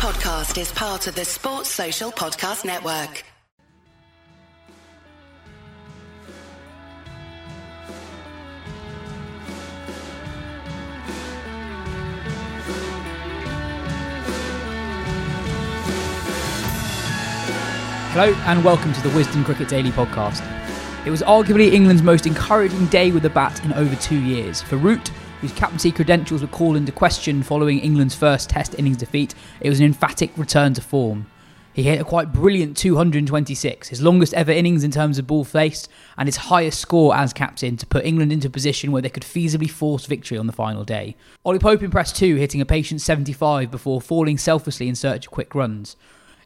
podcast is part of the Sports Social Podcast Network. Hello and welcome to the Wisden Cricket Daily podcast. It was arguably England's most encouraging day with the bat in over two years. For Root, whose captaincy credentials were called into question following England's first Test innings defeat, it was an emphatic return to form. He hit a quite brilliant 226, his longest ever innings in terms of ball faced, and his highest score as captain to put England into a position where they could feasibly force victory on the final day. Ollie Pope impressed too, hitting a patient 75 before falling selflessly in search of quick runs.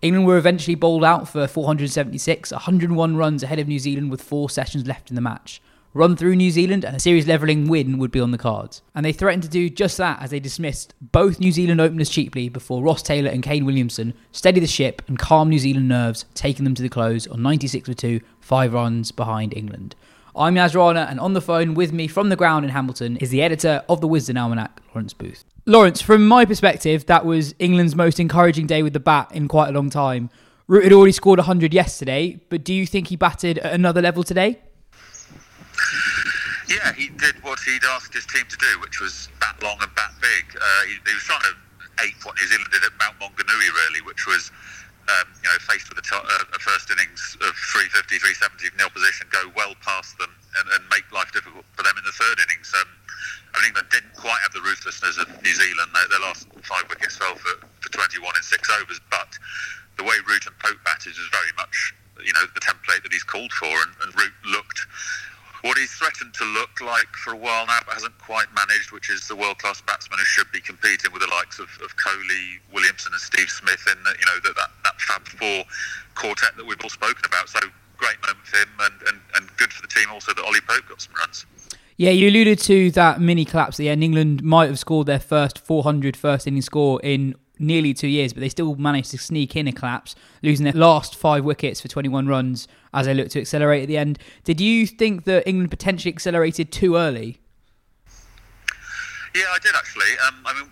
England were eventually bowled out for 476, 101 runs ahead of New Zealand with four sessions left in the match. Run through New Zealand and a series levelling win would be on the cards. And they threatened to do just that as they dismissed both New Zealand openers cheaply before Ross Taylor and Kane Williamson steadied the ship and calmed New Zealand nerves, taking them to the close on 96 for 2, five runs behind England. I'm Yas Rana, and on the phone with me from the ground in Hamilton is the editor of the Wisden Almanac, Lawrence Booth. Lawrence, from my perspective, that was England's most encouraging day with the bat in quite a long time. Root had already scored 100 yesterday, but do you think he batted at another level today? Yeah, he did what he'd asked his team to do, which was bat long and bat big. Uh, he, he, was trying to ape what New Zealand did at Mount Maunganui, really, which was, um, you know, faced with a, to- uh, a, first innings of 350, 370 nil position, go well past them and, and, make life difficult for them in the third innings. Um, I think England didn't quite have the ruthlessness of New Zealand. Their, their last five wickets fell for, for 21 in six overs, but the way Root and Pope batted was very much, you know, the template that he's called for, and, and Root looked what he's threatened to look like for a while now, but hasn't quite managed, which is the world-class batsman who should be competing with the likes of, of Kohli, Williamson, and Steve Smith in the, you know that, that, that Fab Four quartet that we've all spoken about. So great moment for him, and, and, and good for the team also that Ollie Pope got some runs. Yeah, you alluded to that mini collapse at the end. England might have scored their first 400 first inning score in nearly two years, but they still managed to sneak in a collapse, losing their last five wickets for 21 runs as they looked to accelerate at the end. Did you think that England potentially accelerated too early? Yeah, I did actually. Um, I mean,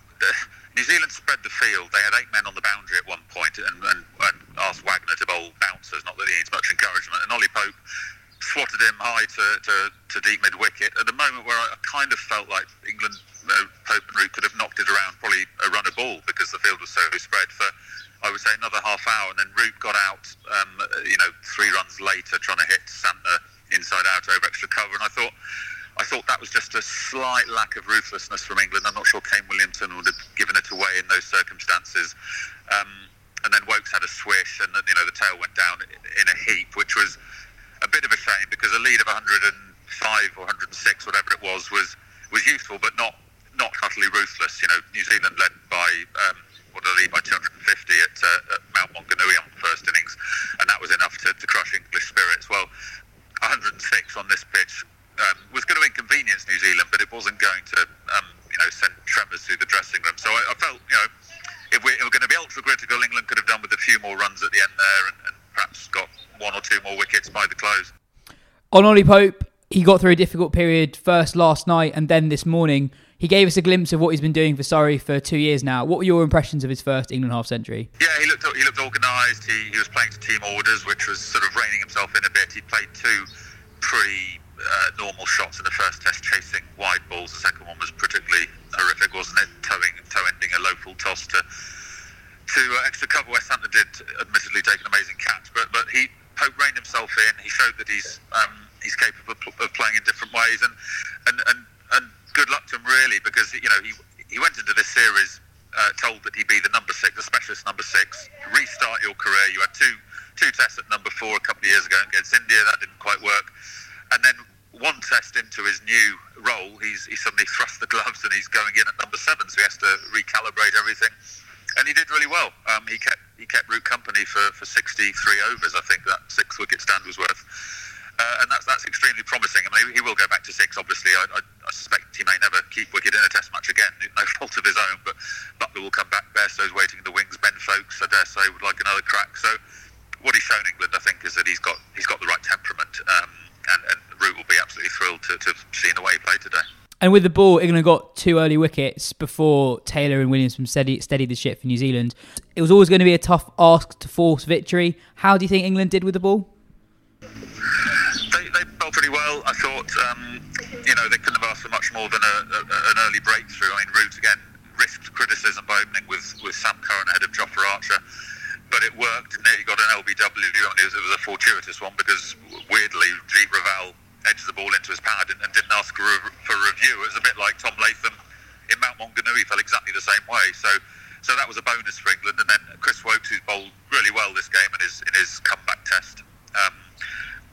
New Zealand spread the field. They had eight men on the boundary at one point and, and, and asked Wagner to bowl bouncers, not that he needs much encouragement. And Ollie Pope swatted him high to, to, to deep mid wicket at the moment where I kind of felt like England, uh, Pope and Root could have knocked it around probably a a because the field was so spread for, I would say, another half hour. And then Root got out, um, you know, three runs later trying to hit Santner inside out over extra cover. And I thought, I thought that was just a slight lack of ruthlessness from England. I'm not sure Kane Williamson would have given it away in those circumstances. Um, and then Woakes had a swish, and you know the tail went down in a heap, which was a bit of a shame because a lead of 105 or 106, whatever it was, was was useful, but not not utterly ruthless. You know, New Zealand led by um, what a lead by 250 at, uh, at, Mount Maunganui on the first innings, and that was enough to, to crush English spirits. Well, 106 on this pitch um, was going to inconvenience New Zealand, but it wasn't going to um, you know send tremors through the dressing room. So I, I felt you know if we, if we're going to be ultra critical, England could have done with a few more runs at the end there and, and perhaps got one or two more wickets by the close. On Ollie Pope, he got through a difficult period first last night and then this morning. He gave us a glimpse of what he's been doing for Surrey for two years now. What were your impressions of his first England half century? Yeah, he looked he looked organised. He, he was playing to team orders, which was sort of reining himself in a bit. He played two pretty uh, normal shots in the first test, chasing wide balls. The second one was particularly horrific, wasn't it? Towing, toe ending a low full toss to to uh, extra cover. West Hampton did admittedly take an amazing catch, but but he Pope reined himself in. He showed that he's um, he's capable of playing in different ways, and and and, and good luck to him really because you know he he went into this series uh, told that he'd be the number six, the specialist number six. Restart your career. You had two two tests at number four a couple of years ago against India. That didn't quite work, and then one test into his new role, he's he suddenly thrust the gloves and he's going in at number seven, so he has to recalibrate everything. And he did really well. Um, he kept he kept Root company for, for 63 overs. I think that six wicket stand was worth. Uh, and that's that's extremely promising. I mean, he will go back to six. Obviously, I, I, I, suspect he may never keep wicket in a Test match again. No fault of his own. But Buttler will come back. Bairstow's waiting in the wings. Ben Foakes, I dare say, would like another crack. So, what he's shown England, I think, is that he's got he's got the right temperament. Um, and, and Root will be absolutely thrilled to, to see the way he played today. And with the ball, England got two early wickets before Taylor and Williamson steady, steadied the ship for New Zealand. It was always going to be a tough ask to force victory. How do you think England did with the ball? Pretty well. I thought, um, you know, they couldn't have asked for much more than a, a, an early breakthrough. I mean, Root again risked criticism by opening with, with Sam Curran ahead of Jofra Archer, but it worked, and he got an LBW. It, was, it was a fortuitous one because weirdly, Jeet Raval edged the ball into his pad and, and didn't ask for, a, for review. It was a bit like Tom Latham in Mount Maunganui, fell exactly the same way. So, so that was a bonus for England. And then Chris Woakes, who's bowled really well this game in his in his comeback test. Um,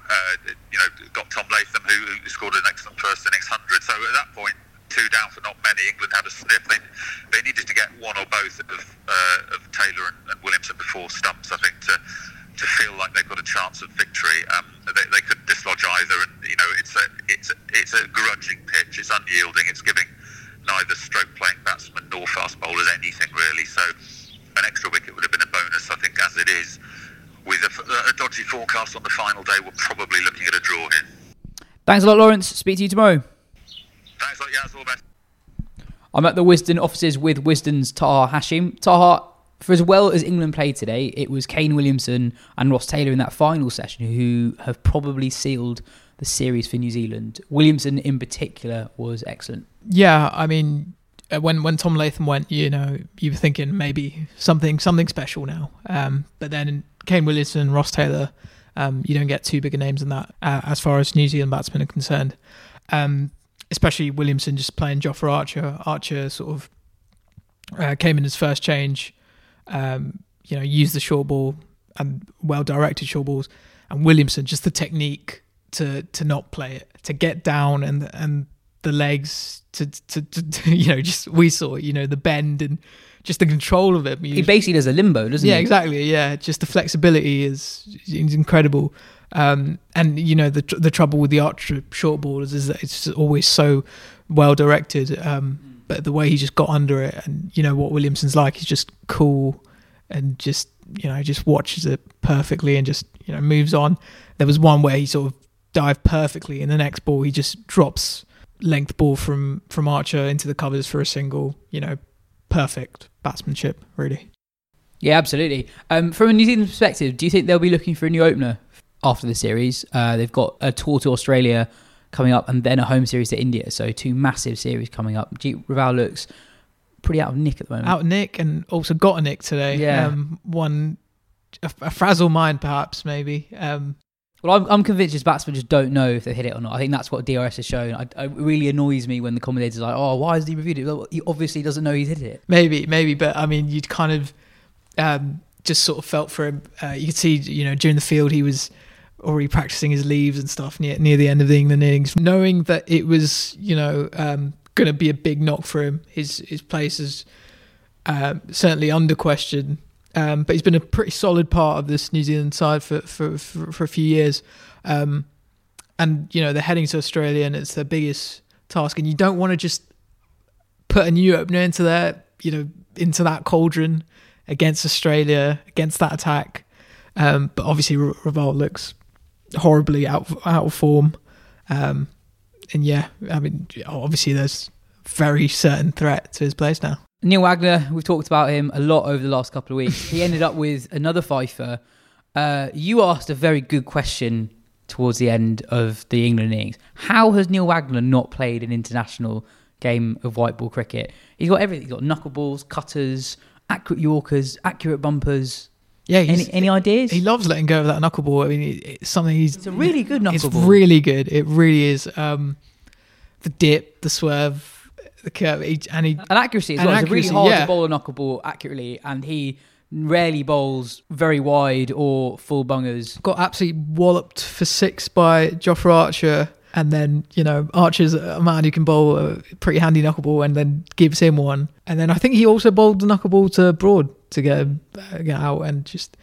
uh, you know, got Tom Latham, who, who scored an excellent first innings hundred. So at that point, two down for not many. England had a sniff. They, they needed to get one or both of, uh, of Taylor and, and Williamson before stumps, I think, to to feel like they've got a chance of victory. Um, they, they could dislodge either, and you know it's a it's a, it's a grudging pitch. It's unyielding. It's giving neither stroke playing batsman nor fast bowlers anything really. So an extra wicket would have been a bonus, I think, as it is. With a, a dodgy forecast on the final day, we're probably looking at a draw here. Thanks a lot, Lawrence. Speak to you tomorrow. Thanks a lot, Yas. All the best. I'm at the Wisden offices with Wisden's Taha Hashim. Taha, for as well as England played today, it was Kane Williamson and Ross Taylor in that final session who have probably sealed the series for New Zealand. Williamson, in particular, was excellent. Yeah, I mean, uh, when when Tom Latham went, you know, you were thinking maybe something something special now. Um, but then Kane Williamson, Ross Taylor, um, you don't get too big a names in that uh, as far as New Zealand batsmen are concerned. Um, especially Williamson just playing Jofra Archer. Archer sort of uh, came in his first change, um, you know, used the short ball and well directed short balls, and Williamson just the technique to to not play it, to get down and and the legs to to, to, to you know just we saw you know the bend and just the control of it. He basically does a limbo, doesn't yeah, he? Yeah, exactly. Yeah, just the flexibility is is incredible. Um, and you know the the trouble with the archer short ballers is that it's always so well directed. Um, but the way he just got under it, and you know what Williamson's like, he's just cool and just you know just watches it perfectly and just you know moves on. There was one where he sort of dived perfectly, and the next ball he just drops length ball from from Archer into the covers for a single. You know, perfect batsmanship, really. Yeah, absolutely. Um, from a New Zealand perspective, do you think they'll be looking for a new opener after the series? Uh, they've got a tour to Australia coming up and then a home series to India. So two massive series coming up. Jeet Raval looks pretty out of nick at the moment. Out of nick and also got a nick today. Yeah. Um, one, a, a, frazzle mind perhaps, maybe. Um, well, I'm, I'm convinced his batsmen just don't know if they hit it or not. I think that's what DRS has shown. I, it really annoys me when the commentators are like, oh, why has he reviewed it? Well, he obviously doesn't know he's hit it. Maybe, maybe. But I mean, you'd kind of um, just sort of felt for him. Uh, you could see, you know, during the field, he was already practicing his leaves and stuff near near the end of the England innings, knowing that it was you know um, going to be a big knock for him. His his place is um, certainly under question, um, but he's been a pretty solid part of this New Zealand side for for for, for a few years. Um, and you know they're heading to Australia, and it's their biggest task. And you don't want to just put a new opener into that you know into that cauldron against Australia against that attack. Um, but obviously, Raval looks horribly out out of form. Um, and yeah, I mean, obviously there's very certain threat to his place now. Neil Wagner, we've talked about him a lot over the last couple of weeks. He ended up with another fifer. Uh, you asked a very good question towards the end of the England innings. How has Neil Wagner not played an international game of white ball cricket? He's got everything. He's got knuckleballs, cutters, accurate yorkers, accurate bumpers. Yeah, any any ideas? He loves letting go of that knuckleball. I mean, it's something he's. It's a really good knuckleball. It's really good. It really is. Um, the dip, the swerve, the curve, and he and accuracy as well. Accuracy, it's really hard yeah. to bowl a knuckleball accurately, and he rarely bowls very wide or full bungers. Got absolutely walloped for six by Jofra Archer. And then, you know, Archer's a man who can bowl a pretty handy knuckleball and then gives him one. And then I think he also bowled the knuckleball to Broad to get him uh, get out and just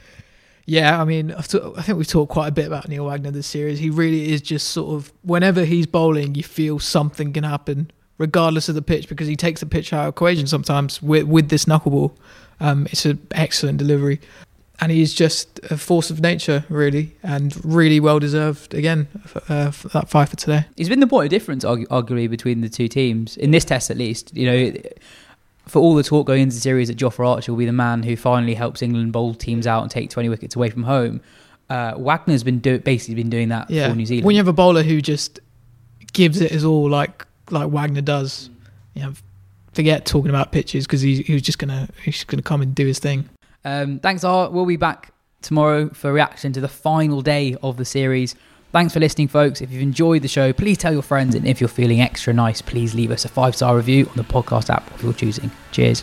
yeah i mean I've t- i think we've talked quite a bit about neil wagner this series he really is just sort of whenever he's bowling you feel something can happen regardless of the pitch because he takes the pitch out of equation sometimes with, with this knuckleball um, it's an excellent delivery and he's just a force of nature, really, and really well deserved again for, uh, for that five for today. He's been the point of difference, argu- arguably, between the two teams in this test, at least. You know, for all the talk going into the series that Jofra Archer will be the man who finally helps England bowl teams out and take 20 wickets away from home. Uh, Wagner's been do- basically been doing that Yeah, for New Zealand. when you have a bowler who just gives it his all, like like Wagner does, you know, forget talking about pitches because he, he was just gonna he's just gonna come and do his thing. Um, thanks, Art. We'll be back tomorrow for reaction to the final day of the series. Thanks for listening, folks. If you've enjoyed the show, please tell your friends. And if you're feeling extra nice, please leave us a five star review on the podcast app of your choosing. Cheers.